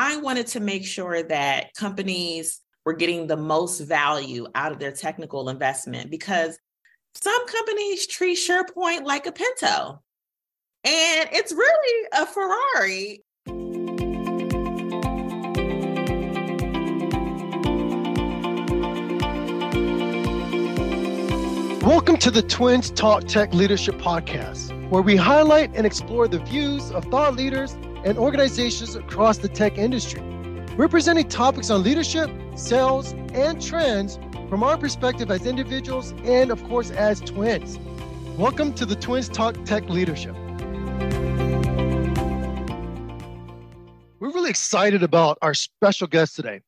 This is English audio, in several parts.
I wanted to make sure that companies were getting the most value out of their technical investment because some companies treat SharePoint like a Pinto. And it's really a Ferrari. Welcome to the Twins Talk Tech Leadership Podcast, where we highlight and explore the views of thought leaders and organizations across the tech industry. We're presenting topics on leadership, sales, and trends from our perspective as individuals and, of course, as twins. Welcome to the Twins Talk Tech Leadership. We're really excited about our special guest today.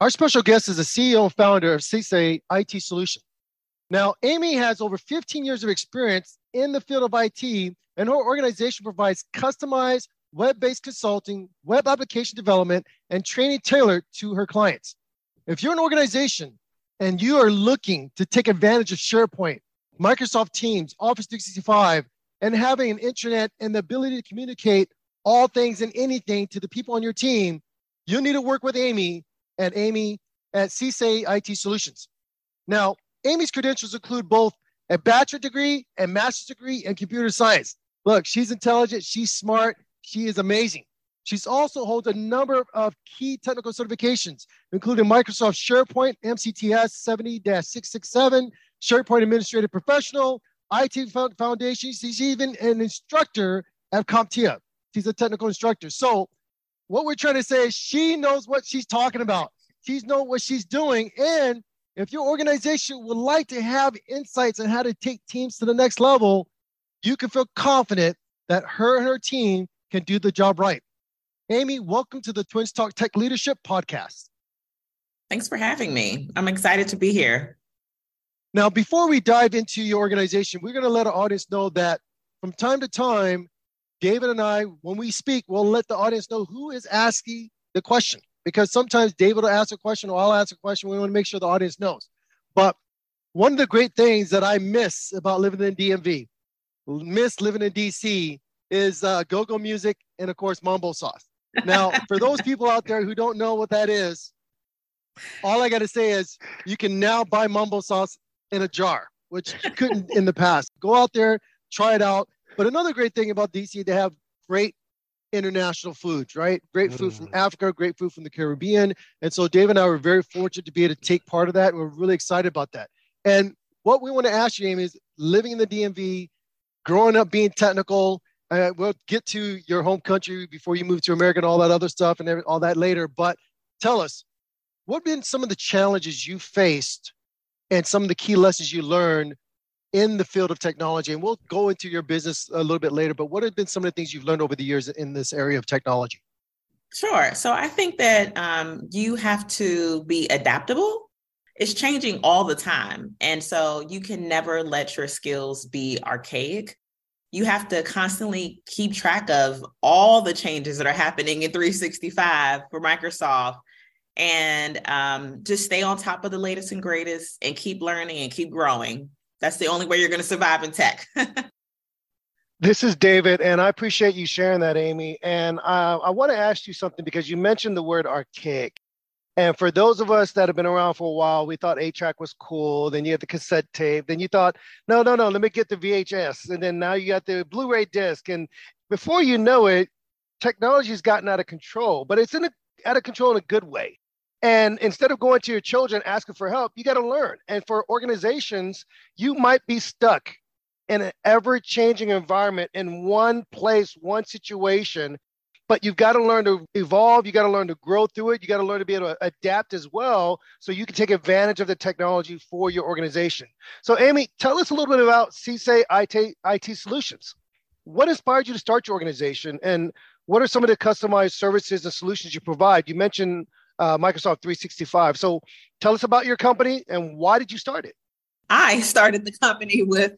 Our special guest is the CEO and founder of Seisay IT Solutions. Now, Amie has over 15 years of experience in the field of IT, and her organization provides customized web based consulting, web application development, and training tailored to her clients. If you're an organization and you are looking to take advantage of SharePoint, Microsoft Teams, Office 365, and having an internet and the ability to communicate all things and anything to the people on your team, you need to work with Amie at Amie at Seisay IT Solutions. Now, Amie's credentials include both a bachelor degree and master's degree in computer science. Look, she's intelligent, she's smart, she is amazing. She's also holds a number of key technical certifications, including Microsoft SharePoint MCTS 70-667, SharePoint Administrative Professional, IT Foundation. She's even an instructor at CompTIA. She's a technical instructor. So what we're trying to say is she knows what she's talking about. She's know what she's doing. And if your organization would like to have insights on how to take teams to the next level, you can feel confident that her and her team can do the job right. Amie, welcome to the Twins Talk Tech Leadership Podcast. Thanks for having me. I'm excited to be here. Now, before we dive into your organization, we're going to let our audience know that from time to time, David and I, when we speak, we'll let the audience know who is asking the question because sometimes David will ask a question or I'll ask a question. We want to make sure the audience knows. But one of the great things that I miss about living in DMV, miss living in DC, is uh, go-go music and of course mambo sauce. Now, for those people out there who don't know what that is, all I got to say is you can now buy mambo sauce in a jar, which you couldn't in the past. Go out there, try it out. But another great thing about DC, they have great international foods, right? Great food from Africa, great food from the Caribbean. And so Dave and I were very fortunate to be able to take part of that. And we're really excited about that. And what we want to ask you, Amie, is living in the DMV, growing up being technical, uh, we'll get to your home country before you move to America and all that other stuff and all that later. But tell us, what have been some of the challenges you faced and some of the key lessons you learned in the field of technology? And we'll go into your business a little bit later, but what have been some of the things you've learned over the years in this area of technology? Sure. So I think that um, you have to be adaptable. It's changing all the time. And so you can never let your skills be archaic you have to constantly keep track of all the changes that are happening in 365 for Microsoft and um, just stay on top of the latest and greatest and keep learning and keep growing. That's the only way you're going to survive in tech. this is David, and I appreciate you sharing that, Amie. And uh, I want to ask you something because you mentioned the word archaic. And for those of us that have been around for a while, we thought eight track was cool. Then you had the cassette tape. Then you thought, no, no, no, let me get the VHS. And then now you got the Blu ray disc. And before you know it, technology's gotten out of control, but it's in a, out of control in a good way. And instead of going to your children asking for help, you got to learn. And for organizations, you might be stuck in an ever changing environment in one place, one situation but you've got to learn to evolve. You got to learn to grow through it. You got to learn to be able to adapt as well so you can take advantage of the technology for your organization. So, Amie, tell us a little bit about Seisay IT, IT Solutions. What inspired you to start your organization and what are some of the customized services and solutions you provide? You mentioned uh, Microsoft 365. So, tell us about your company and why did you start it? I started the company with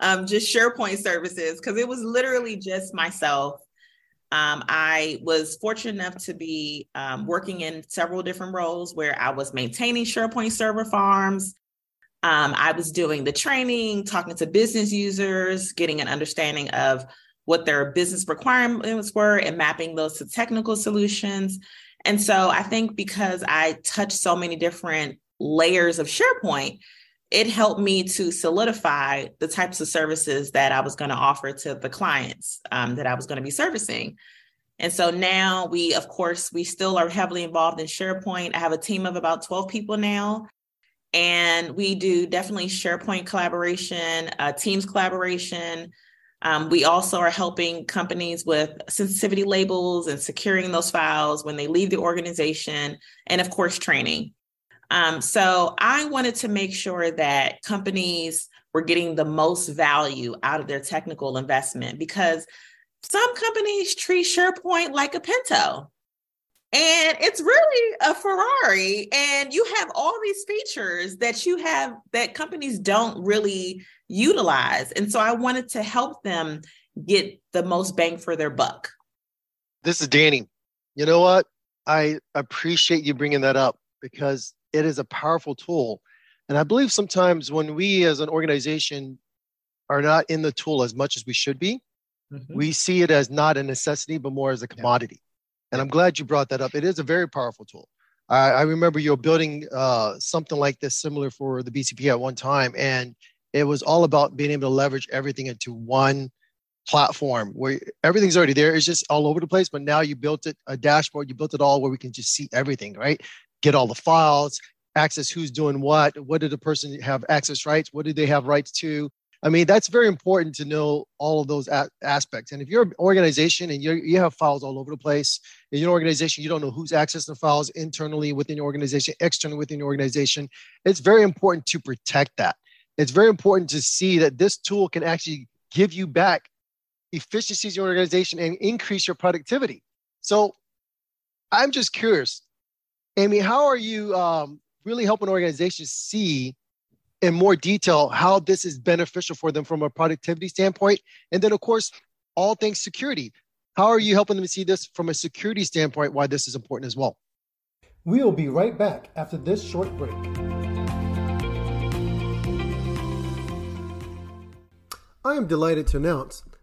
um, just SharePoint services because it was literally just myself um, I was fortunate enough to be um, working in several different roles where I was maintaining SharePoint server farms. Um, I was doing the training, talking to business users, getting an understanding of what their business requirements were and mapping those to technical solutions. And so I think because I touched so many different layers of SharePoint, it helped me to solidify the types of services that I was going to offer to the clients um, that I was going to be servicing. And so now we, of course, we still are heavily involved in SharePoint. I have a team of about 12 people now. And we do definitely SharePoint collaboration, uh, Teams collaboration. Um, we also are helping companies with sensitivity labels and securing those files when they leave the organization, and of course, training. Um, so I wanted to make sure that companies were getting the most value out of their technical investment because some companies treat SharePoint like a Pinto. And it's really a Ferrari, and you have all these features that you have that companies don't really utilize. And so I wanted to help them get the most bang for their buck. This is Danny. You know what? I appreciate you bringing that up because it is a powerful tool. And I believe sometimes when we as an organization are not in the tool as much as we should be, mm-hmm. we see it as not a necessity, but more as a commodity. Yeah. And I'm glad you brought that up. It is a very powerful tool. I, I remember you were building uh, something like this similar for the BCP at one time, and it was all about being able to leverage everything into one platform where everything's already there. It's just all over the place. But now you built it a dashboard. You built it all where we can just see everything, right? Get all the files, access who's doing what, what did the person have access rights, what do they have rights to. I mean, that's very important to know all of those a- aspects. And if you're an organization and you you have files all over the place, in your organization, you don't know who's accessing the files internally within your organization, externally within your organization, it's very important to protect that. It's very important to see that this tool can actually give you back efficiencies in your organization and increase your productivity. So I'm just curious, Amie, how are you um, really helping organizations see in more detail how this is beneficial for them from a productivity standpoint. And then, of course, all things security. How are you helping them see this from a security standpoint, why this is important as well? We'll be right back after this short break. I am delighted to announce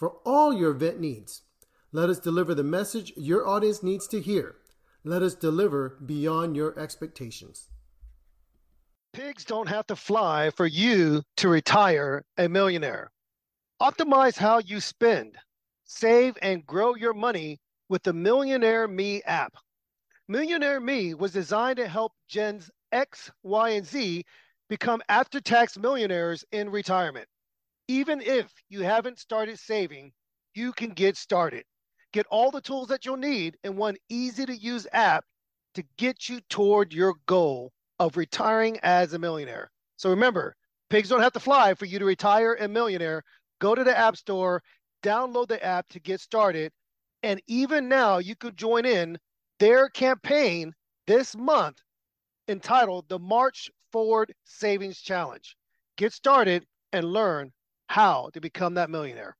for all your event needs. Let us deliver the message your audience needs to hear let us deliver beyond your expectations. Pigs don't have to fly for you to retire a millionaire. Optimize how you spend, save, and grow your money with the Millionaire Me app. Millionaire Me was designed to help Gens X, Y, and Z become after tax millionaires in retirement. Even if you haven't started saving, you can get started. Get all the tools that you'll need in one easy to use app to get you toward your goal of retiring as a millionaire. So remember, pigs don't have to fly for you to retire a millionaire. Go to the App Store, download the app to get started. And even now, you could join in their campaign this month entitled the March Forward Savings Challenge. Get started and learn how to become that millionaire.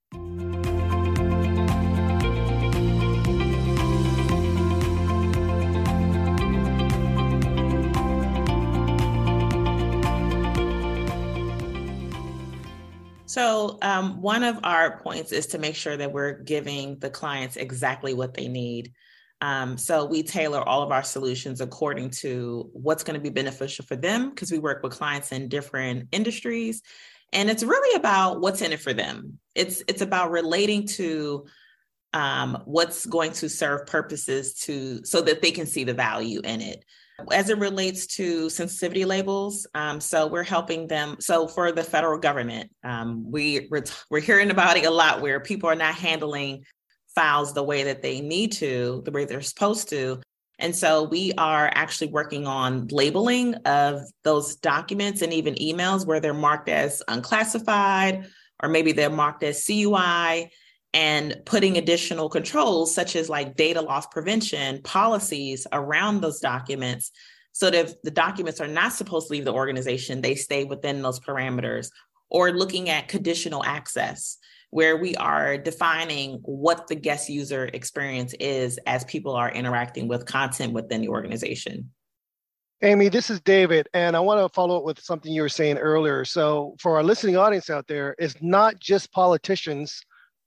So, um, one of our points is to make sure that we're giving the clients exactly what they need. Um, so, we tailor all of our solutions according to what's going to be beneficial for them because we work with clients in different industries. And it's really about what's in it for them. It's it's about relating to um, what's going to serve purposes to so that they can see the value in it as it relates to sensitivity labels um, so we're helping them so for the federal government um, we we're, we're hearing about it a lot where people are not handling files the way that they need to the way they're supposed to and so we are actually working on labeling of those documents and even emails where they're marked as unclassified or maybe they're marked as cui and putting additional controls such as like data loss prevention policies around those documents so that if the documents are not supposed to leave the organization they stay within those parameters or looking at conditional access where we are defining what the guest user experience is as people are interacting with content within the organization Amie, this is David, and I want to follow up with something you were saying earlier. So, for our listening audience out there, it's not just politicians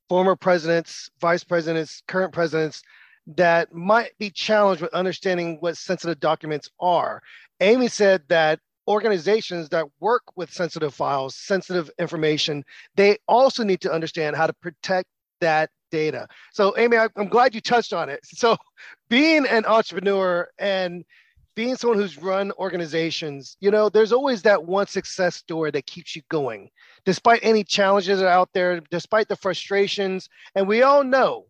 former presidents, vice presidents, current presidents that might be challenged with understanding what sensitive documents are. Amie said that organizations that work with sensitive files, sensitive information, they also need to understand how to protect that data. So, Amie, I'm glad you touched on it. So, being an entrepreneur and being someone who's run organizations, you know, there's always that one success story that keeps you going, despite any challenges that are out there, despite the frustrations. And we all know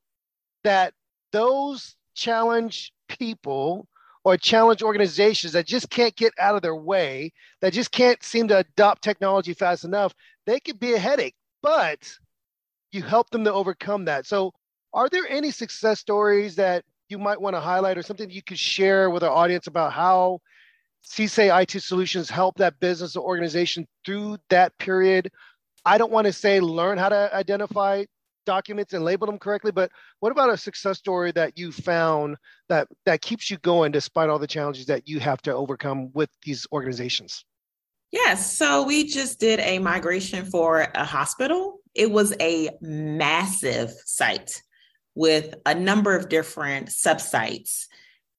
that those challenge people or challenge organizations that just can't get out of their way, that just can't seem to adopt technology fast enough, they could be a headache, but you help them to overcome that. So, are there any success stories that you might want to highlight or something you could share with our audience about how Seisay IT Solutions help that business or organization through that period? I don't want to say learn how to identify documents and label them correctly, but what about a success story that you found that that keeps you going despite all the challenges that you have to overcome with these organizations? Yes, so we just did a migration for a hospital. It was a massive site with a number of different subsites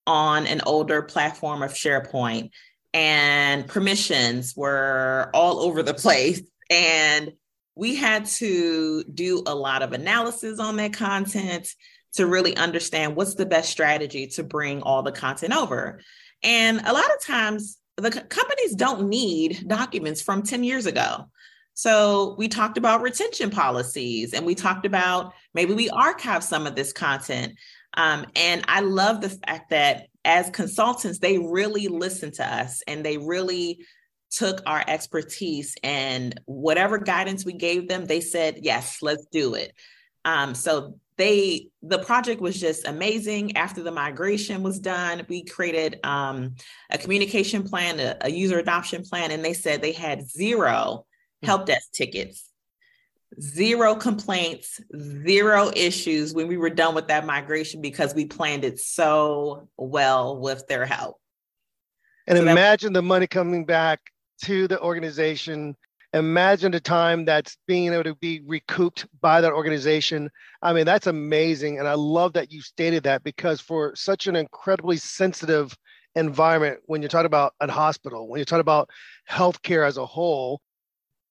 on an older platform of SharePoint, and permissions were all over the place. And we had to do a lot of analysis on that content to really understand what's the best strategy to bring all the content over. And a lot of times, the companies don't need documents from 10 years ago. So we talked about retention policies and we talked about maybe we archive some of this content. Um, and I love the fact that as consultants, they really listen to us and they really took our expertise and whatever guidance we gave them, they said, yes, let's do it. Um, so they the project was just amazing after the migration was done we created um, a communication plan a, a, user adoption plan and they said they had zero help desk tickets, zero complaints, zero issues when we were done with that migration because we planned it so well with their help. And so imagine that- the money coming back to the organization. Imagine the time that's being able to be recouped by that organization. I mean, that's amazing. And I love that you stated that because for such an incredibly sensitive environment, when you're talking about a hospital, when you're talking about healthcare as a whole,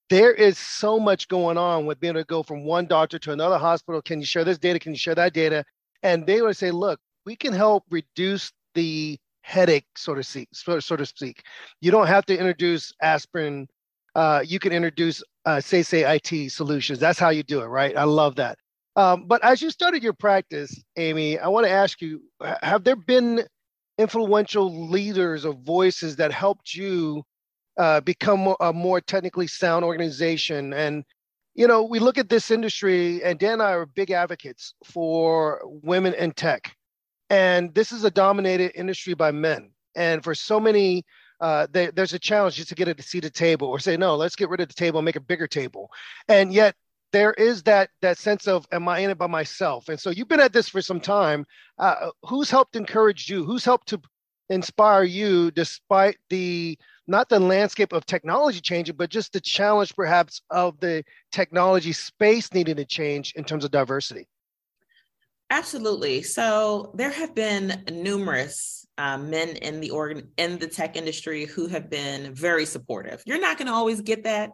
there is so much going on with being able to go from one doctor to another hospital. Can you share this data? Can you share that data? And they would say, look, we can help reduce the headache, so to speak. So, so to speak. You don't have to introduce aspirin. Uh, you can introduce uh, Seisay IT solutions. That's how you do it, right? I love that. Um, but as you started your practice, Amie, I want to ask you: Have there been influential leaders or voices that helped you uh, become a more technically sound organization. And, you know, we look at this industry, and Dan and I are big advocates for women in tech. And this is a dominated industry by men. And for so many, uh, they, there's a challenge just to get a seat at the table or say, no, let's get rid of the table and make a bigger table. And yet, there is that that sense of am i in it by myself and so you've been at this for some time uh, who's helped encourage you who's helped to inspire you despite the not the landscape of technology changing, but just the challenge perhaps of the technology space needing to change in terms of diversity? Absolutely. So there have been numerous uh, men in the organ in the tech industry who have been very supportive. You're not going to always get that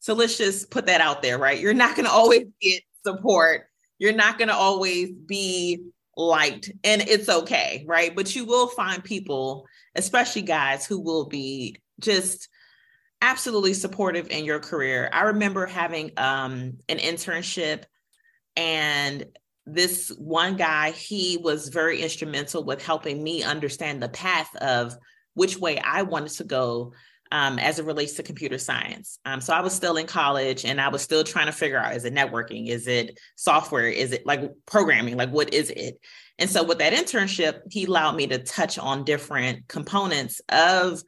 So let's just put that out there, right? You're not going to always get support. You're not going to always be liked, and it's okay, right? But you will find people, especially guys, who will be just absolutely supportive in your career. I remember having um, an internship, and this one guy, he was very instrumental with helping me understand the path of which way I wanted to go um, as it relates to computer science. Um, so I was still in college and I was still trying to figure out is it networking? Is it software? Is it like programming? Like, what is it? And so with that internship, he allowed me to touch on different components of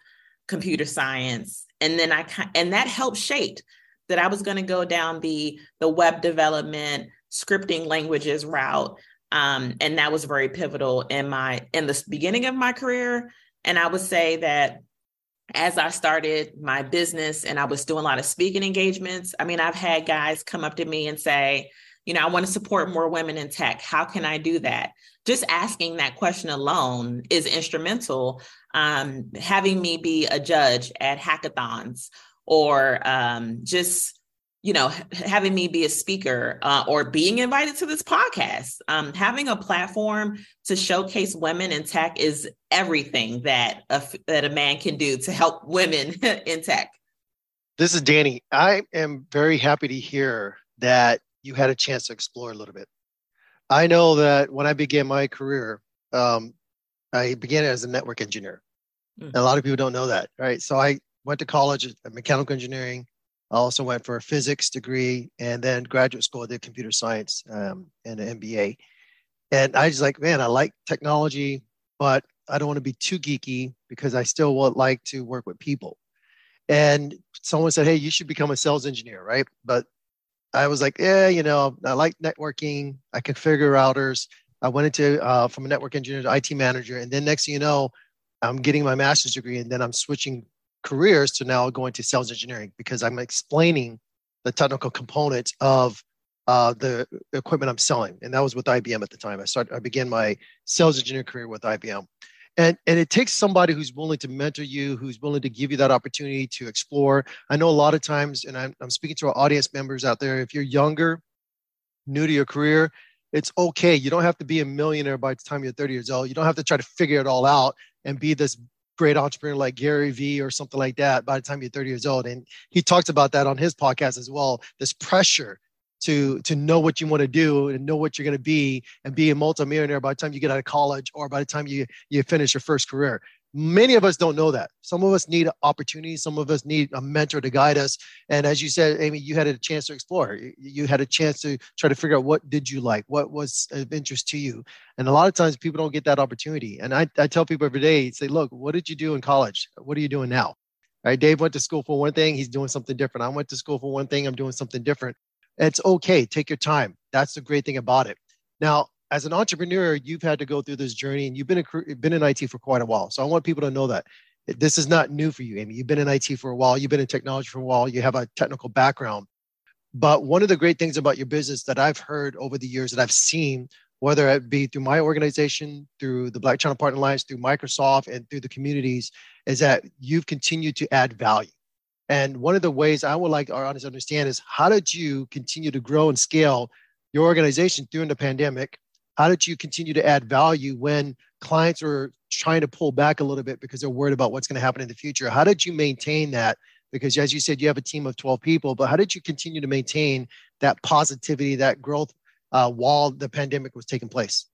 computer science. And then I, and that helped shape that I was going to go down the, the web development, scripting languages route. Um, and that was very pivotal in my, in the beginning of my career. And I would say that as I started my business and I was doing a lot of speaking engagements, I mean, I've had guys come up to me and say, you know, I want to support more women in tech. How can I do that? Just asking that question alone is instrumental. Um, having me be a judge at hackathons or um, just you know, having me be a speaker uh, or being invited to this podcast, um, having a platform to showcase women in tech is everything that a, that a man can do to help women in tech. This is Danny. I am very happy to hear that you had a chance to explore a little bit. I know that when I began my career, um, I began as a network engineer. Mm-hmm. a lot of people don't know that, right? So I went to college, mechanical engineering I also went for a physics degree and then graduate school. I did computer science um, and an MBA. And I was like, man, I like technology, but I don't want to be too geeky because I still would like to work with people. And someone said, hey, you should become a sales engineer, right? But I was like, yeah, you know, I like networking. I configure routers. I went into uh, from a network engineer to IT manager, and then next thing you know, I'm getting my master's degree, and then I'm switching careers to now going to sales engineering because I'm explaining the technical components of uh, the equipment I'm selling. And that was with IBM at the time. I started, I began my sales engineer career with IBM. And, and it takes somebody who's willing to mentor you, who's willing to give you that opportunity to explore. I know a lot of times, and I'm, I'm speaking to our audience members out there, if you're younger, new to your career, it's okay. You don't have to be a millionaire by the time you're 30 years old. You don't have to try to figure it all out and be this great entrepreneur like Gary Vee or something like that by the time you're 30 years old. And he talks about that on his podcast as well. This pressure to to know what you want to do and know what you're going to be and be a multimillionaire by the time you get out of college or by the time you you finish your first career many of us don't know that. Some of us need opportunities. Some of us need a mentor to guide us. And as you said Amie you had a chance to explore. You had a chance to try to figure out what did you like? What was of interest to you? And a lot of times people don't get that opportunity. And i, I tell people every day say look what did you do in college? What are you doing now? Right? Dave went to school for one thing. He's doing something different. I went to school for one thing. I'm doing something different. It's okay. Take your time. That's the great thing about it. Now as an entrepreneur, you've had to go through this journey and you've been, a, been in IT for quite a while. So I want people to know that this is not new for you, Amie. You've been in IT for a while, you've been in technology for a while, you have a technical background. But one of the great things about your business that I've heard over the years that I've seen, whether it be through my organization, through the Black Channel Partner Alliance, through Microsoft, and through the communities, is that you've continued to add value. And one of the ways I would like our audience to understand is how did you continue to grow and scale your organization during the pandemic? How did you continue to add value when clients are trying to pull back a little bit because they're worried about what's going to happen in the future? How did you maintain that? Because as you said you have a team of 12 people but how did you continue to maintain that positivity that growth uh, while the pandemic was taking place?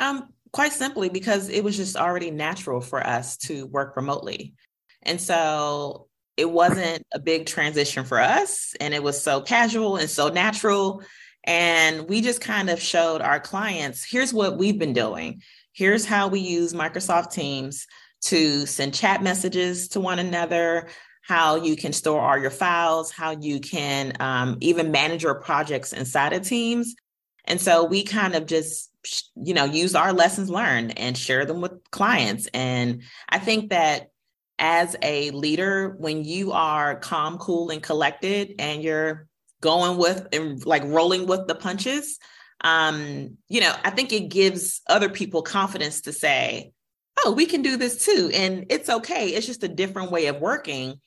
Um, quite simply because it was just already natural for us to work remotely. And so it wasn't a big transition for us and it was so casual and so natural and we just kind of showed our clients here's what we've been doing. Here's how we use Microsoft Teams to send chat messages to one another, how you can store all your files, how you can um, even manage your projects inside of Teams. And so we kind of just, you know, use our lessons learned and share them with clients. And I think that as a leader, when you are calm, cool, and collected, and you're going with and like rolling with the punches um you know i think it gives other people confidence to say oh we can do this too and it's okay it's just a different way of working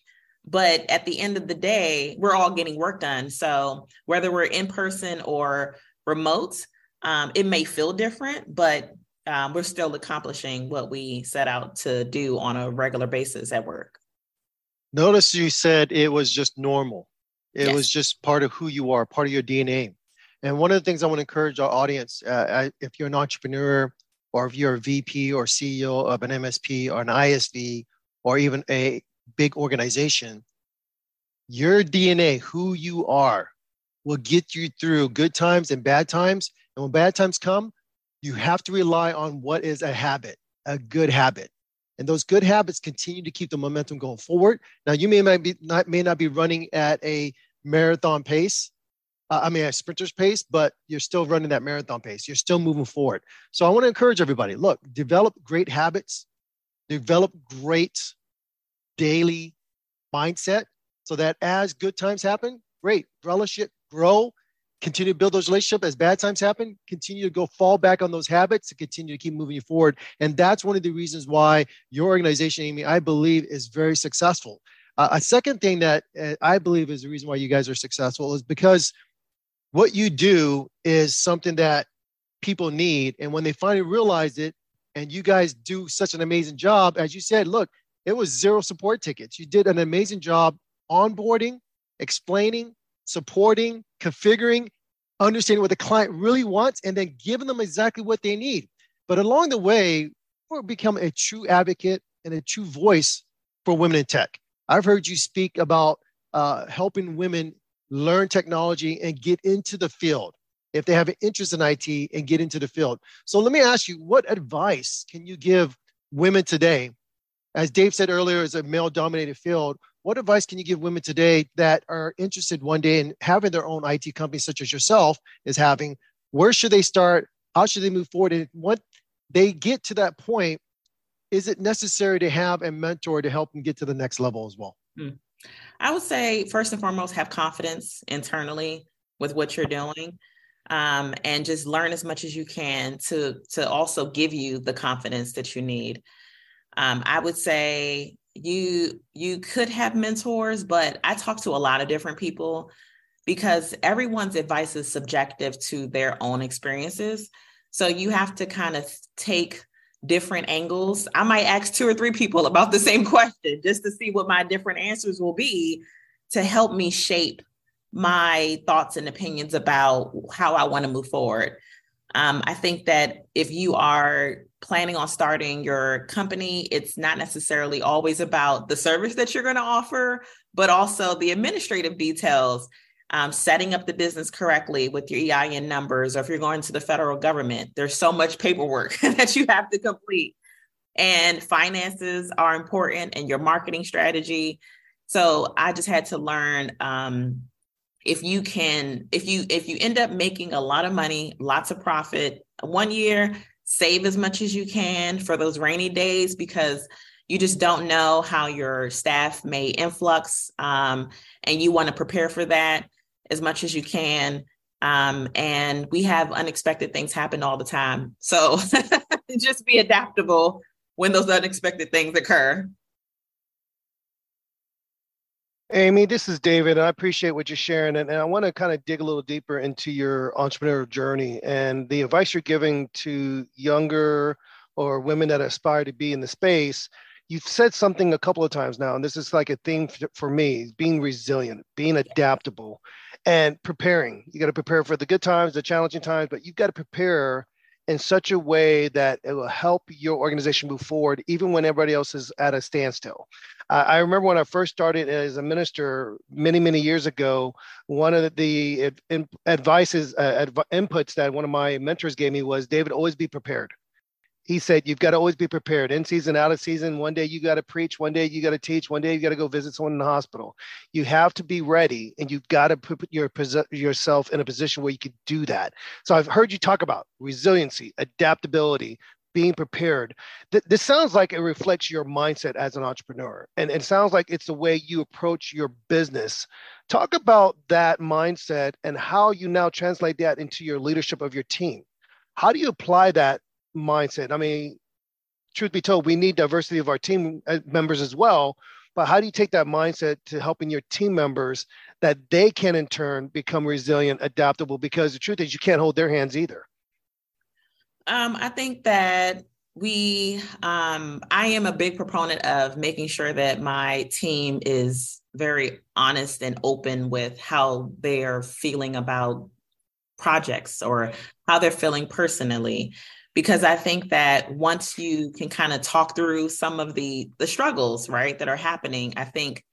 but at the end of the day, we're all getting work done. So whether we're in person or remote, um, it may feel different, but um, we're still accomplishing what we set out to do on a regular basis at work. Notice you said it was just normal. It yes. was just part of who you are, part of your DNA. And one of the things I want to encourage our audience, uh, if you're an entrepreneur or if you're a VP or CEO of an MSP or an ISV or even a big organization, your DNA, who you are, will get you through good times and bad times. And when bad times come, you have to rely on what is a habit, a good habit. And those good habits continue to keep the momentum going forward. Now, you may not be, not, may not be running at a marathon pace, uh, I mean, a sprinter's pace, but you're still running that marathon pace. You're still moving forward. So I want to encourage everybody look, develop great habits, develop great daily mindset so that as good times happen, great, relish it, grow, continue to build those relationships. As bad times happen, continue to go fall back on those habits to continue to keep moving you forward. And that's one of the reasons why your organization, Amie, I believe is very successful. Uh, a second thing that uh, I believe is the reason why you guys are successful is because what you do is something that people need. And when they finally realize it, and you guys do such an amazing job, as you said, look, it was zero support tickets. You did an amazing job onboarding, explaining, supporting, configuring, understanding what the client really wants, and then giving them exactly what they need. But along the way, we'll become a true advocate and a true voice for women in tech. I've heard you speak about uh, helping women learn technology and get into the field if they have an interest in IT and get into the field. So let me ask you, what advice can you give women today? As Dave said earlier, it's a male dominated field. What advice can you give women today that are interested one day in having their own IT company, such as yourself is having? Where should they start? How should they move forward? And when they get to that point, is it necessary to have a mentor to help them get to the next level as well? Hmm. I would say, first and foremost, have confidence internally with what you're doing. Um, and just learn as much as you can to to also give you the confidence that you need. Um, I would say you you could have mentors but i talk to a lot of different people because everyone's advice is subjective to their own experiences. So you have to kind of take different angles. I might ask two or three people about the same question just to see what my different answers will be to help me shape my thoughts and opinions about how i want to move forward. Um, i think that if you are planning on starting your company, it's not necessarily always about the service that you're going to offer, but also the administrative details, um, setting up the business correctly with your EIN numbers, or if you're going to the federal government, there's so much paperwork that you have to complete. And finances are important and your marketing strategy. So I just had to learn um, if you can, if you if you end up making a lot of money, lots of profit one year, save as much as you can for those rainy days because you just don't know how your staff may influx um, and you want to prepare for that as much as you can. Um, and we have unexpected things happen all the time. So just be adaptable when those unexpected things occur Amie, this is David. And I appreciate what you're sharing. And, and I want to kind of dig a little deeper into your entrepreneurial journey and the advice you're giving to younger or women that aspire to be in the space. You've said something a couple of times now, and this is like a theme for me being resilient, being adaptable, and preparing. You got to prepare for the good times, the challenging times, but you've got to prepare in such a way that it will help your organization move forward, even when everybody else is at a standstill. Uh, I remember when I first started as a minister many, many years ago, one of the advices, uh, inputs that one of my mentors gave me was David, always be prepared he said you've got to always be prepared in season out of season. One day you got to preach one day you got to teach one day you got to go visit someone in the hospital. You have to be ready and you've got to put your, yourself in a position where you can do that. So i've heard you talk about resiliency adaptability being prepared. Th- this sounds like it reflects your mindset as an entrepreneur and it sounds like it's the way you approach your business. Talk about that mindset and how you now translate that into your leadership of your team. How do you apply that mindset. I mean, truth be told, we need diversity of our team uh, members as well. but how do you take that mindset to helping your team members that they can in turn become resilient, adaptable? Because the truth is, you can't hold their hands either. Um, I think that we, um, I am a big proponent of making sure that my team is very honest and open with how they are feeling about projects or how they're feeling personally because i think that once you can kind of talk through some of the the struggles right that are happening i think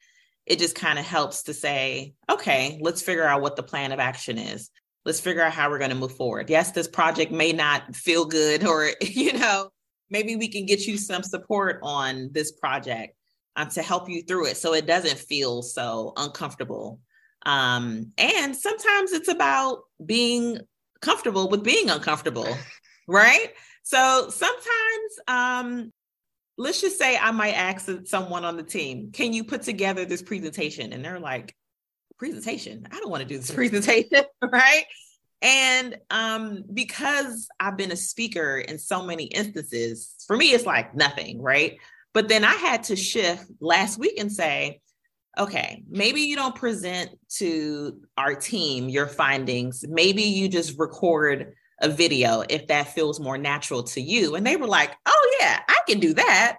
it just kind of helps to say okay let's figure out what the plan of action is. Let's figure out how we're going to move forward. Yes this project may not feel good or you know maybe we can get you some support on this project um, to help you through it so it doesn't feel so uncomfortable. Um, and sometimes it's about being comfortable with being uncomfortable, right? So sometimes, um, let's just say I might ask someone on the team, can you put together this presentation? And they're like, presentation? I don't want to do this presentation, right? And um, because I've been a speaker in so many instances, for me, it's like nothing, right? But then I had to shift last week and say, okay, maybe you don't present to our team your findings. Maybe you just record a video if that feels more natural to you. And they were like, oh, yeah, I can do that.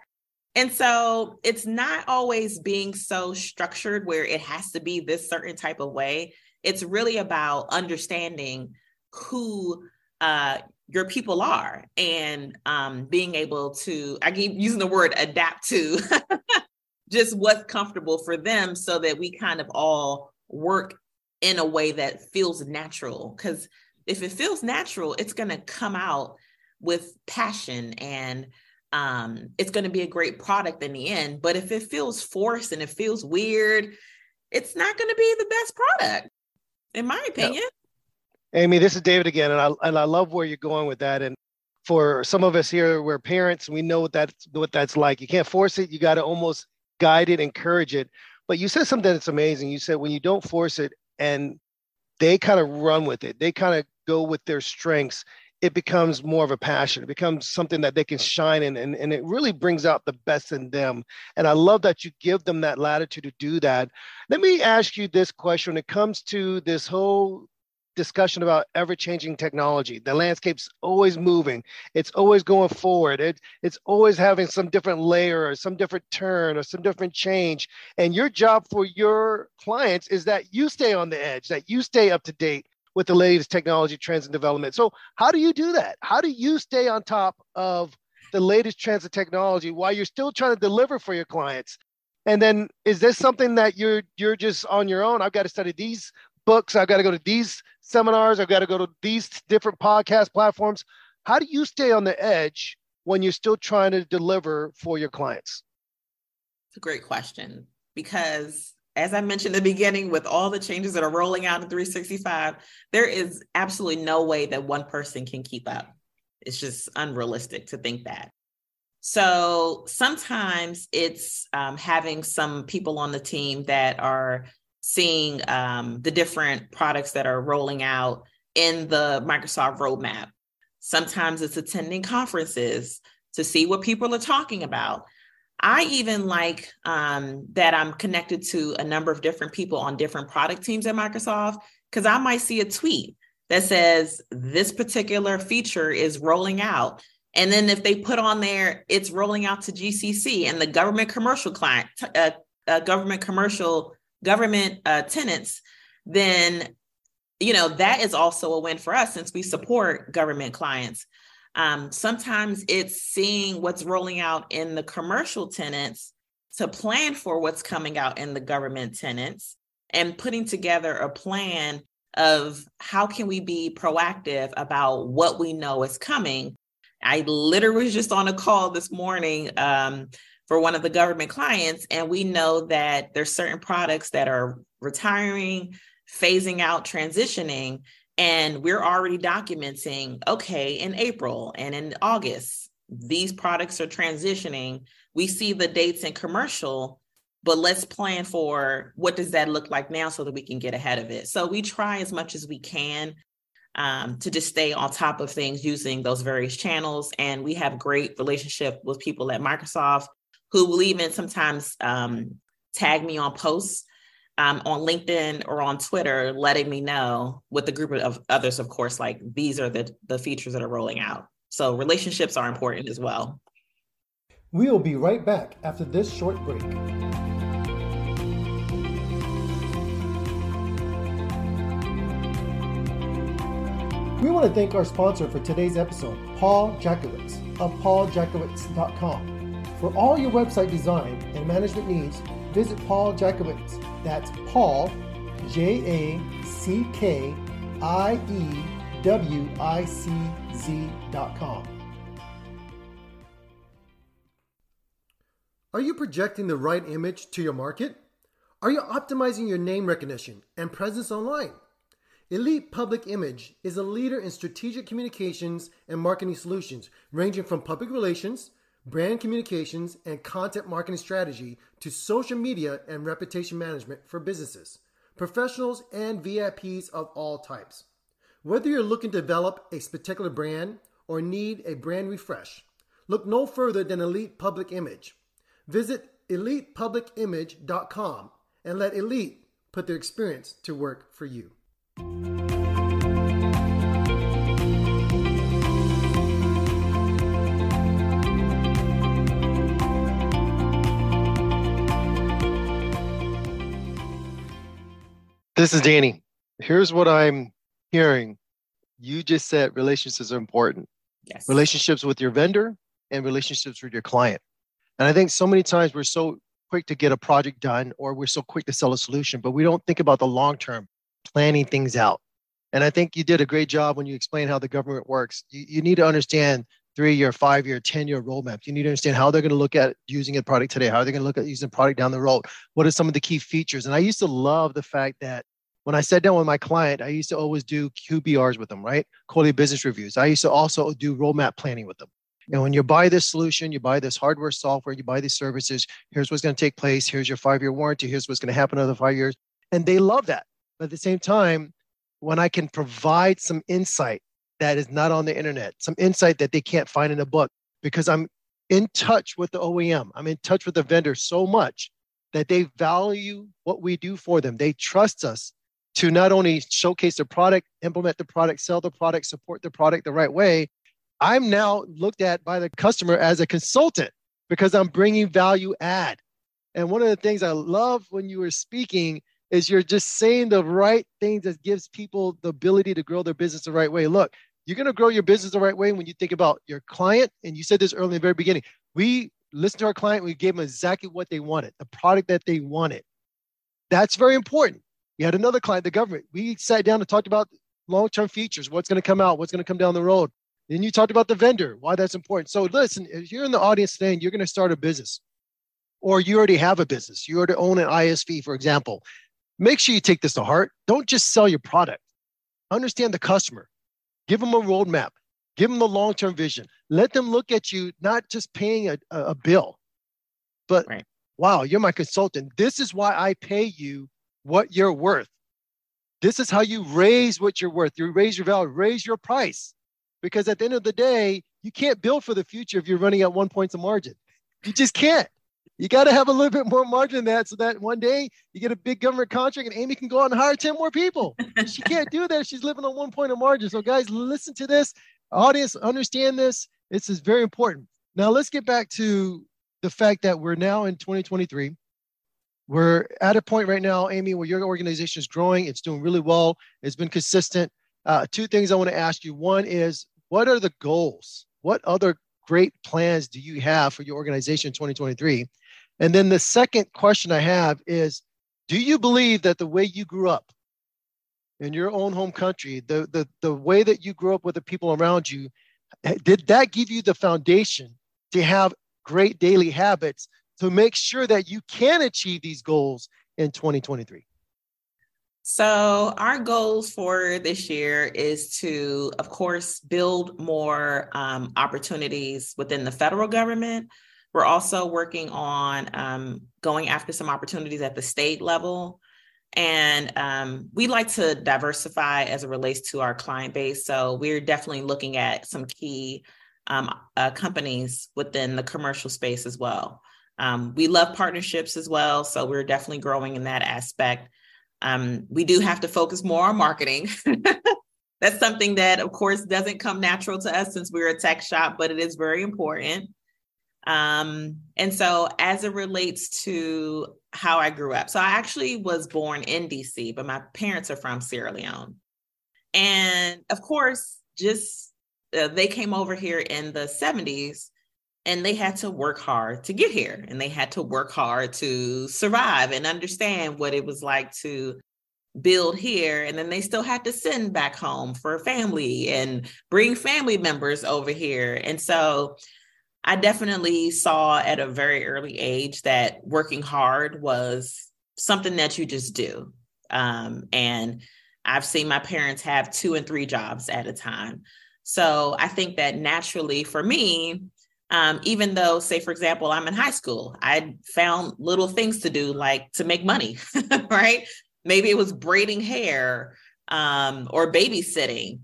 And so it's not always being so structured where it has to be this certain type of way. It's really about understanding who uh, your people are and um, being able to, I keep using the word adapt to just what's comfortable for them so that we kind of all work in a way that feels natural because if it feels natural it's going to come out with passion and um, it's going to be a great product in the end. But if it feels forced and it feels weird it's not going to be the best product in my opinion. Amie this is david again and I, and I love where you're going with that. And for some of us here we're parents we know what that's what that's like. You can't force it you got to almost guide it, encourage it. But you said something that's amazing. You said when you don't force it and they kind of run with it, they kind of go with their strengths, it becomes more of a passion. It becomes something that they can shine in, and, and it really brings out the best in them. And I love that you give them that latitude to do that. Let me ask you this question when it comes to this whole discussion about ever-changing technology. The landscape's always moving. It's always going forward. It, it's always having some different layer or some different turn or some different change. And your job for your clients is that you stay on the edge, that you stay up to date with the latest technology trends and development. So how do you do that? How do you stay on top of the latest trends and technology while you're still trying to deliver for your clients? And then is this something that you're you're just on your own? I've got to study these books. I've got to go to these seminars. I've got to go to these different podcast platforms. How do you stay on the edge when you're still trying to deliver for your clients? It's a great question because as I mentioned in the beginning, with all the changes that are rolling out in 365, there is absolutely no way that one person can keep up. It's just unrealistic to think that. So sometimes it's um, having some people on the team that are seeing um, the different products that are rolling out in the Microsoft roadmap. Sometimes it's attending conferences to see what people are talking about. I even like um, that I'm connected to a number of different people on different product teams at Microsoft because I might see a tweet that says this particular feature is rolling out. And then if they put on there, it's rolling out to GCC and the government commercial client, uh, uh, government commercial government uh, tenants, then you know that is also a win for us since we support government clients. Um, sometimes it's seeing what's rolling out in the commercial tenants to plan for what's coming out in the government tenants and putting together a plan of how can we be proactive about what we know is coming. I literally was just on a call this morning um, for one of the government clients and we know that there's certain products that are retiring phasing out transitioning and we're already documenting okay in april and in august these products are transitioning. We see the dates in commercial but let's plan for what does that look like now so that we can get ahead of it. So we try as much as we can um, to just stay on top of things using those various channels. And we have great relationship with people at microsoft who will even sometimes um, tag me on posts um, on LinkedIn or on Twitter, letting me know with a group of others, of course, like these are the, the features that are rolling out. So relationships are important as well. We will be right back after this short break. We want to thank our sponsor for today's episode, Paul Jacowitz of pauljacowitz.com. For all your website design and management needs, visit Paul Jackiewicz. That's Paul, J A C K I E W I C Z dot com. Are you projecting the right image to your market? Are you optimizing your name recognition and presence online? Elite Public Image is a leader in strategic communications and marketing solutions, ranging from public relations, brand communications, and content marketing strategy to social media and reputation management for businesses, professionals, and VIPs of all types. Whether you're looking to develop a particular brand or need a brand refresh, look no further than Elite Public Image. Visit elitepublicimage.com and let Elite put their experience to work for you. This is Danny. Here's what I'm hearing. You just said relationships are important. Yes. Relationships with your vendor and relationships with your client. And I think so many times we're so quick to get a project done or we're so quick to sell a solution, but we don't think about the long term planning things out. And I think you did a great job when you explained how the government works. You, you need to understand three year, five year, 10 year roadmap. You need to understand how they're going to look at using a product today, how are they're going to look at using a product down the road. What are some of the key features? And I used to love the fact that when I sat down with my client, I used to always do QBRs with them, right? Quality business reviews. I used to also do roadmap planning with them. And when you buy this solution, you buy this hardware, software, you buy these services, here's what's going to take place. Here's your five year warranty. Here's what's going to happen over five years. And they love that. But at the same time, when I can provide some insight that is not on the internet, some insight that they can't find in a book, because I'm in touch with the OEM, I'm in touch with the vendor so much that they value what we do for them. They trust us to not only showcase the product, implement the product, sell the product, support the product the right way. I'm now looked at by the customer as a consultant because I'm bringing value add. And one of the things I love when you were speaking is you're just saying the right things that gives people the ability to grow their business the right way. Look, you're going to grow your business the right way when you think about your client. And you said this early in the very beginning. We listened to our client, we gave them exactly what they wanted, the product that they wanted. That's very important. You had another client, the government. We sat down and talked about long-term features, what's going to come out, what's going to come down the road. Then you talked about the vendor, why that's important. So listen, if you're in the audience today and you're going to start a business, or you already have a business, you already own an ISV, for example, make sure you take this to heart. Don't just sell your product. Understand the customer. Give them a roadmap. Give them a long-term vision. Let them look at you not just paying a, a bill, but right. wow, you're my consultant. This is why I pay you what you're worth. This is how you raise what you're worth. You raise your value, raise your price. Because at the end of the day, you can't build for the future if you're running at one points of margin. You just can't. You got to have a little bit more margin than that so that one day you get a big government contract and Amie can go out and hire 10 more people. she can't do that. She's living on one point of margin. So, guys, listen to this. Audience, understand this. This is very important. Now, let's get back to the fact that we're now in 2023. We're at a point right now, Amie, where your organization is growing. It's doing really well. It's been consistent. Uh, two things I want to ask you. One is, what are the goals? What other great plans do you have for your organization in 2023? And then the second question I have is, do you believe that the way you grew up in your own home country, the, the, the way that you grew up with the people around you, did that give you the foundation to have great daily habits to make sure that you can achieve these goals in 2023? So, our goals for this year is to, of course, build more um, opportunities within the federal government. We're also working on um, going after some opportunities at the state level. And um, we like to diversify as it relates to our client base. So, we're definitely looking at some key um, uh, companies within the commercial space as well. Um, we love partnerships as well. So we're definitely growing in that aspect. Um, we do have to focus more on marketing. That's something that, of course, doesn't come natural to us since we're a tech shop, but it is very important. Um, and so, as it relates to how I grew up, so I actually was born in DC, but my parents are from Sierra Leone. And of course, just uh, they came over here in the 70s and they had to work hard to get here and they had to work hard to survive and understand what it was like to build here and then they still had to send back home for family and bring family members over here and so i definitely saw at a very early age that working hard was something that you just do um, and i've seen my parents have two and three jobs at a time so i think that naturally for me um, even though, say, for example, I'm in high school, I found little things to do like to make money, right? Maybe it was braiding hair um, or babysitting.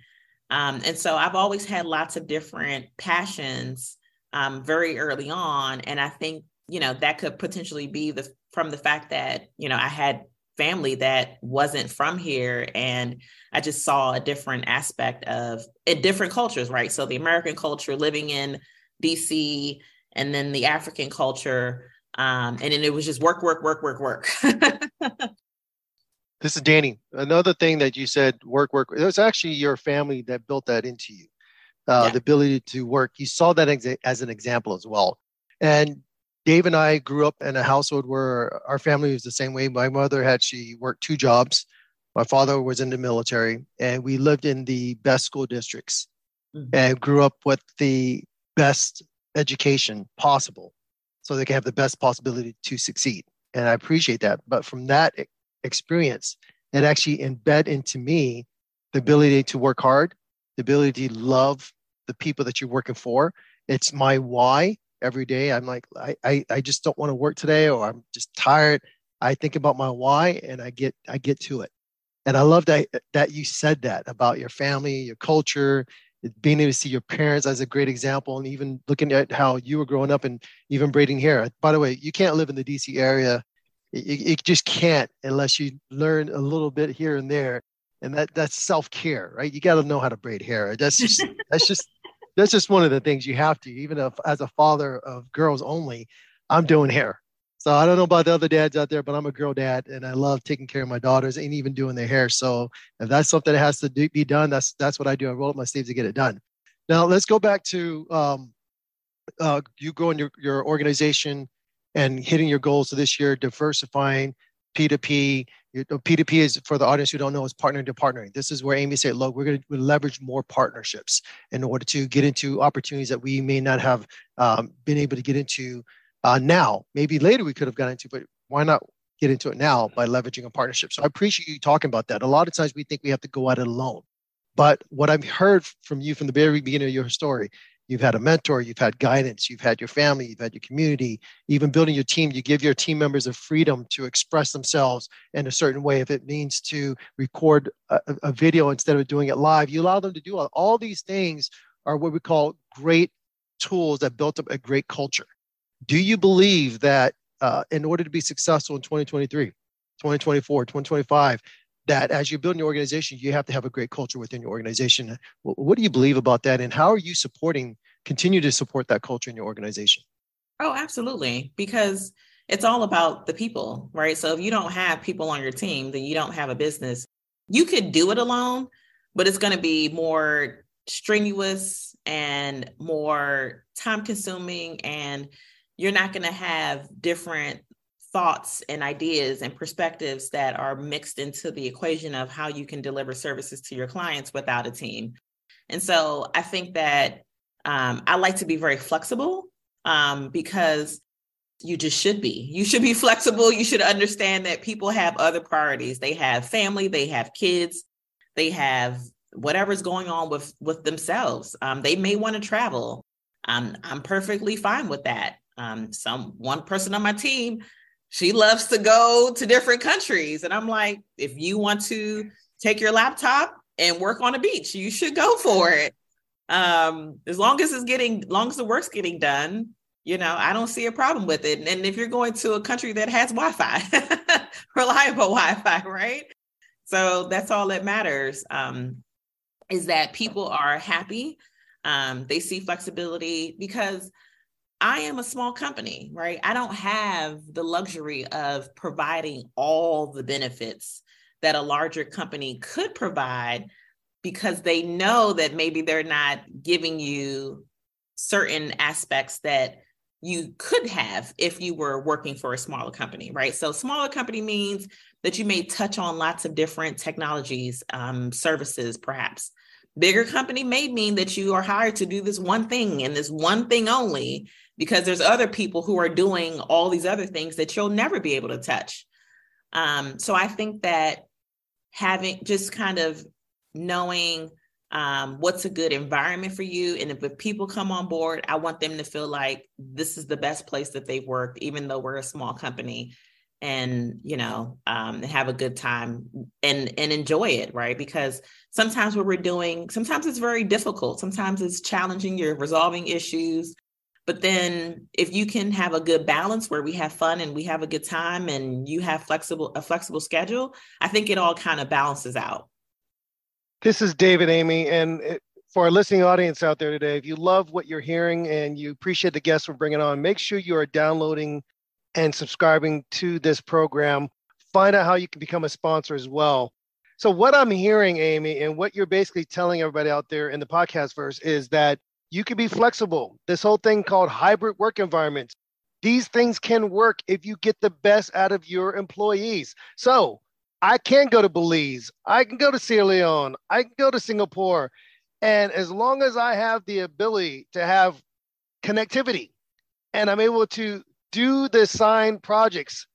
Um, and so I've always had lots of different passions um, very early on. And I think, you know, that could potentially be the from the fact that, you know, I had family that wasn't from here and i just saw a different aspect of it different cultures right so the american culture living in DC, and then the African culture. Um, and then it was just work, work, work, work, work. this is Danny. Another thing that you said, work, work. It was actually your family that built that into you, uh, yeah. the ability to work. You saw that ex- as an example as well. And Dave and I grew up in a household where our family was the same way. My mother had she worked two jobs. My father was in the military, and we lived in the best school districts, mm-hmm. and grew up with the best education possible so they can have the best possibility to succeed. And I appreciate that. But from that experience, it actually embed into me the ability to work hard, the ability to love the people that you're working for. It's my why every day. I'm like, I, I, I just don't want to work today or I'm just tired. I think about my why and I get I get to it. And I love that that you said that about your family, your culture, being able to see your parents as a great example and even looking at how you were growing up and even braiding hair by the way you can't live in the dc area you, you just can't unless you learn a little bit here and there and that that's self-care right you got to know how to braid hair that's just that's just that's just one of the things you have to even if, as a father of girls only i'm doing hair so I don't know about the other dads out there, but I'm a girl dad and I love taking care of my daughters and even doing their hair. So if that's something that has to do, be done, that's that's what I do. I roll up my sleeves to get it done. Now let's go back to um, uh, you growing your, your organization and hitting your goals for this year, diversifying P2P. P2P is for the audience who don't know is partnering to partnering. This is where Amie said, look, we're going to leverage more partnerships in order to get into opportunities that we may not have um, been able to get into uh, now. Maybe later we could have gotten into, but why not get into it now by leveraging a partnership? So I appreciate you talking about that. A lot of times we think we have to go at it alone. But what I've heard from you from the very beginning of your story, you've had a mentor, you've had guidance, you've had your family, you've had your community, even building your team. You give your team members a freedom to express themselves in a certain way. If it means to record a, a video instead of doing it live, you allow them to do all, all these things are what we call great tools that built up a great culture. Do you believe that uh, in order to be successful in 2023, 2024, 2025, that as you're building your organization, you have to have a great culture within your organization? What do you believe about that? And how are you supporting, continue to support that culture in your organization? Oh, absolutely. Because it's all about the people, right? So if you don't have people on your team, then you don't have a business. You could do it alone, but it's going to be more strenuous and more time consuming and you're not going to have different thoughts and ideas and perspectives that are mixed into the equation of how you can deliver services to your clients without a team. And so I think that um, I like to be very flexible um, because you just should be. You should be flexible. You should understand that people have other priorities. They have family, they have kids, they have whatever's going on with with themselves. Um, they may want to travel. Um, I'm perfectly fine with that. Um, some one person on my team, she loves to go to different countries. And I'm like, if you want to take your laptop and work on a beach, you should go for it. Um, as long as it's getting, long as the work's getting done, You know, I don't see a problem with it. And if you're going to a country that has Wi Fi, reliable Wi Fi, right? So that's all that matters um, is that people are happy. Um, they see flexibility because I am a small company, right? I don't have the luxury of providing all the benefits that a larger company could provide because they know that maybe they're not giving you certain aspects that you could have if you were working for a smaller company, right? So, smaller company means that you may touch on lots of different technologies, um, services, perhaps. Bigger company may mean that you are hired to do this one thing and this one thing only, because there's other people who are doing all these other things that you'll never be able to touch. Um, so, I think that having just kind of knowing um, what's a good environment for you. And if, if, people come on board, I want them to feel like this is the best place that they've worked, even though we're a small company and you know um, have a good time and and enjoy it right because sometimes what we're doing sometimes it's very difficult sometimes it's challenging you're resolving issues but then if you can have a good balance where we have fun and we have a good time and you have flexible a flexible schedule i think it all kind of balances out this is David Amie. And for our listening audience out there today, if you love what you're hearing and you appreciate the guests we're bringing on, make sure you are downloading and subscribing to this program. Find out how you can become a sponsor as well. So, what I'm hearing, Amie, and what you're basically telling everybody out there in the podcast verse is that you can be flexible. This whole thing called hybrid work environments. These things can work if you get the best out of your employees. So, I can go to Belize, I can go to Sierra Leone, I can go to Singapore. And as long as I have the ability to have connectivity and I'm able to do the assigned projects,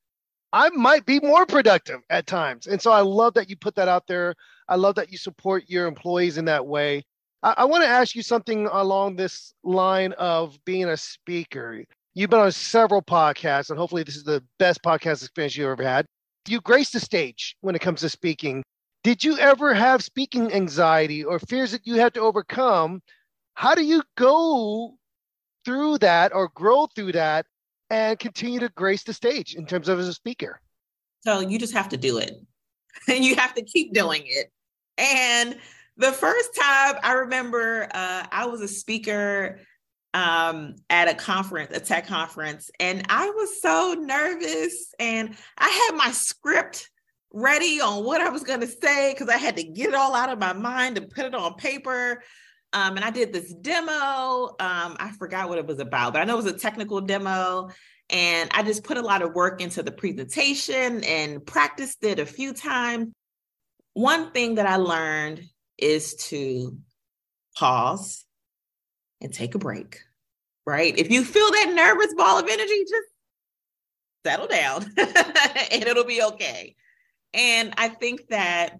I might be more productive at times. And so I love that you put that out there. I love that you support your employees in that way. I, I want to ask you something along this line of being a speaker. You've been on several podcasts, and hopefully, this is the best podcast experience you ever had you grace the stage when it comes to speaking. Did you ever have speaking anxiety or fears that you had to overcome? How do you go through that or grow through that and continue to grace the stage in terms of as a speaker? So you just have to do it and you have to keep doing it. And the first time I remember uh, I was a speaker um, at a conference, a tech conference, and I was so nervous. And I had my script ready on what I was going to say because I had to get it all out of my mind and put it on paper. Um, and I did this demo. Um, I forgot what it was about, but I know it was a technical demo. And I just put a lot of work into the presentation and practiced it a few times. One thing that I learned is to pause and take a break right? If you feel that nervous ball of energy, just settle down and it'll be okay. And I think that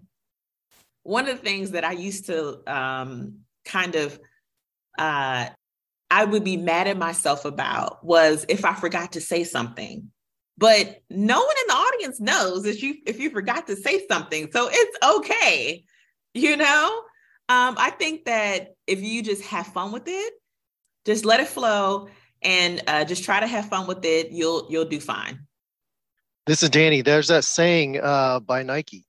one of the things that I used to um, kind of, uh, I would be mad at myself about was if I forgot to say something. But no one in the audience knows if you if you forgot to say something, so it's okay, you know. Um, I think that if you just have fun with it just let it flow and uh, just try to have fun with it. You'll you'll do fine. This is Danny. There's that saying uh, by Nike.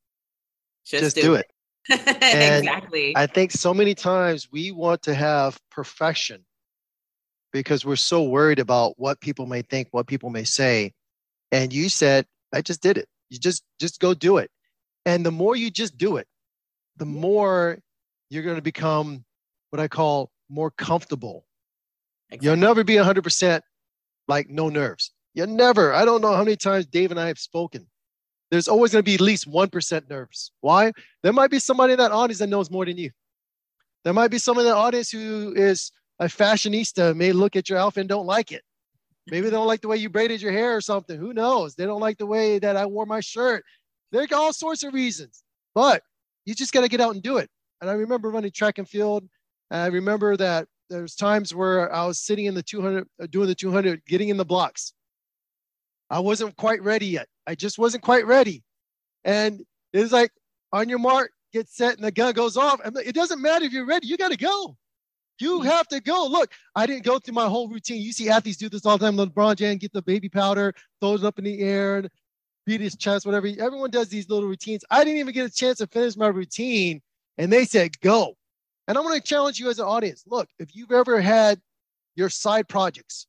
Just, just do, do, it. it. exactly. I think so many times we want to have perfection because we're so worried about what people may think, what people may say. And you said, I just did it. You just just go do it. And the more you just do it, the more you're going to become what I call more comfortable Exactly. You'll never be 100% like no nerves. You'll never. I don't know how many times Dave and I have spoken. There's always going to be at least 1% nerves. Why? There might be somebody in that audience that knows more than you. There might be someone in the audience who is a fashionista, may look at your outfit and don't like it. Maybe they don't like the way you braided your hair or something. Who knows? They don't like the way that I wore my shirt. There are all sorts of reasons, but you just got to get out and do it. And I remember running track and field. And I remember that there's times where I was sitting in the 200, uh, doing the 200, getting in the blocks. I wasn't quite ready yet. I just wasn't quite ready. And it's like, on your mark, get set, and the gun goes off. And it doesn't matter if you're ready, you got to go. You have to go. Look, I didn't go through my whole routine. You see athletes do this all the time. LeBron James get the baby powder, throws it up in the air, and beat his chest, whatever. Everyone does these little routines. I didn't even get a chance to finish my routine, and they said go. And I'm going to challenge you as an audience. Look, if you've ever had your side projects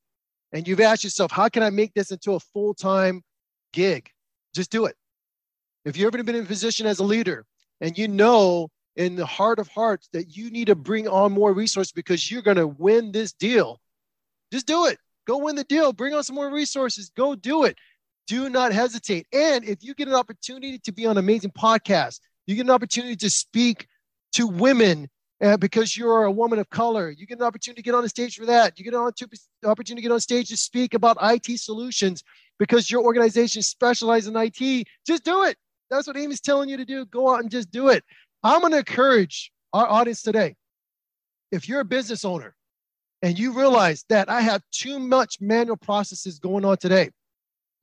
and you've asked yourself, how can I make this into a full time gig? Just do it. If you've ever been in a position as a leader and you know in the heart of hearts that you need to bring on more resources because you're going to win this deal, just do it. Go win the deal. Bring on some more resources. Go do it. Do not hesitate. And if you get an opportunity to be on amazing podcast, you get an opportunity to speak to women uh, because you're a woman of color. You get an opportunity to get on the stage for that. You get an opportunity to get on stage to speak about IT solutions because your organization specializes in IT. Just do it. That's what Amie's telling you to do. Go out and just do it. I'm going to encourage our audience today. If you're a business owner and you realize that I have too much manual processes going on today,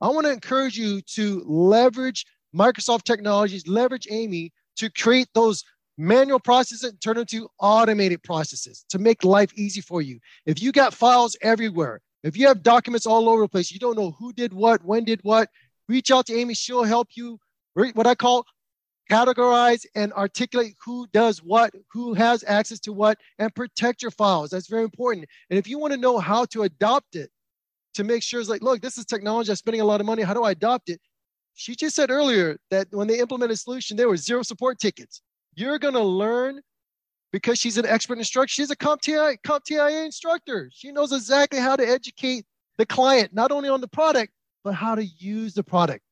I want to encourage you to leverage Microsoft technologies, leverage Amie to create those manual processes and turn them into automated processes to make life easy for you. If you got files everywhere, if you have documents all over the place, you don't know who did what, when did what, reach out to Amie. She'll help you, what I call categorize and articulate who does what, who has access to what, and protect your files. That's very important. And if you want to know how to adopt it to make sure it's like, look, this is technology, I'm spending a lot of money. How do I adopt it? She just said earlier that when they implemented a solution, there were zero support tickets. You're going to learn because she's an expert instructor. She's a CompTIA, CompTIA instructor. She knows exactly how to educate the client, not only on the product, but how to use the product.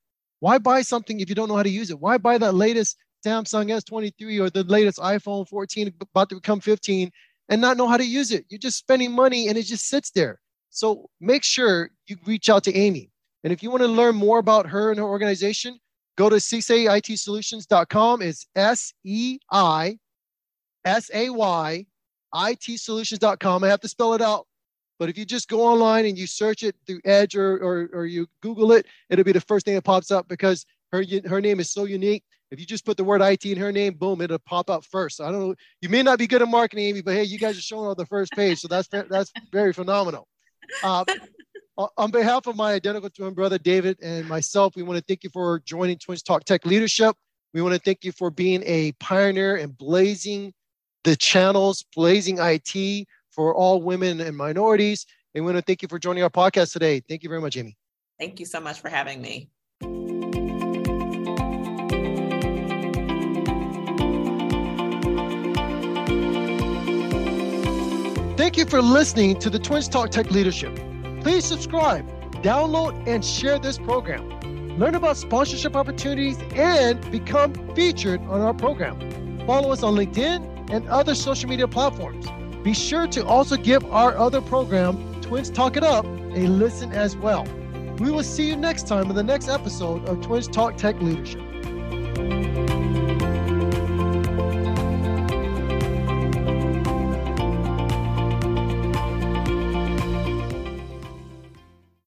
Why buy something if you don't know how to use it? Why buy that latest Samsung S23 or the latest iPhone 14 about to become 15 and not know how to use it? You're just spending money and it just sits there. So make sure you reach out to Amie. And if you want to learn more about her and her organization, Go to solutions.com. It's S E I S A Y I T solutions.com. I have to spell it out. But if you just go online and you search it through Edge or, or, or you Google it, it'll be the first thing that pops up because her, her name is so unique. If you just put the word IT in her name, boom, it'll pop up first. I don't know. You may not be good at marketing, Amie, but hey, you guys are showing on the first page. So that's, that's very phenomenal. Uh, on behalf of my identical twin brother David and myself, we want to thank you for joining Twins Talk Tech Leadership. We want to thank you for being a pioneer and blazing the channels, blazing IT for all women and minorities. And we want to thank you for joining our podcast today. Thank you very much, Amie. Thank you so much for having me. You for listening to the Twins Talk Tech Leadership. Please subscribe, download, and share this program. Learn about sponsorship opportunities and become featured on our program. Follow us on LinkedIn and other social media platforms. Be sure to also give our other program, Twins Talk It Up, a listen as well. We will see you next time in the next episode of Twins Talk Tech Leadership.